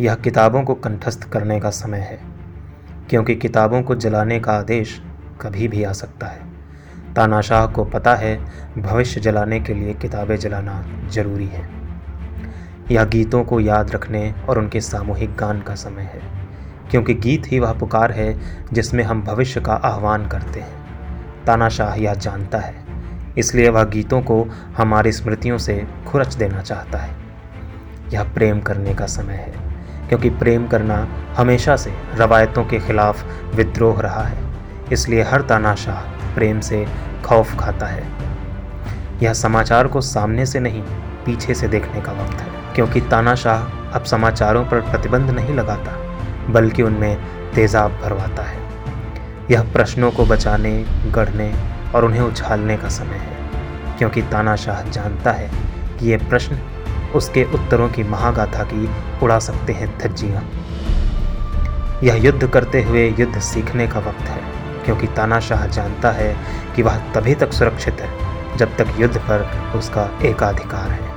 यह किताबों को कंठस्थ करने का समय है, क्योंकि किताबों को जलाने का आदेश कभी भी आ सकता है। तानाशाह को पता है, भविष्य जलाने के लिए किताबें जलाना ज़रूरी है। यह गीतों को याद रखने और उनके सामूहिक गान का समय है, क्योंकि गीत ही वह पुकार है जिसमें हम भविष्य का आह्वान करते हैं। तानाशाह यह जानता है, इसलिए वह गीतों को हमारी स्मृतियों से खुरच देना चाहता है। यह प्रेम करने का समय है। क्योंकि प्रेम करना हमेशा से रवायतों के खिलाफ विद्रोह रहा है। इसलिए हर तानाशाह प्रेम से खौफ खाता है। यह समाचार को सामने से नहीं, पीछे से देखने का वक्त है। क्योंकि तानाशाह अब समाचारों पर प्रतिबंध नहीं लगाता, बल्कि उनमें तेजाब भरवाता है। यह प्रश्नों को बचाने, गढ़ने और उन्हें उछालने का समय है, क्योंकि तानाशाह जानता है कि ये प्रश्न उसके उत्तरों की महागाथा की उड़ा सकते हैं धज्जियाँ। यह युद्ध करते हुए युद्ध सीखने का वक्त है, क्योंकि तानाशाह जानता है कि वह तभी तक सुरक्षित है जब तक युद्ध पर उसका एकाधिकार है।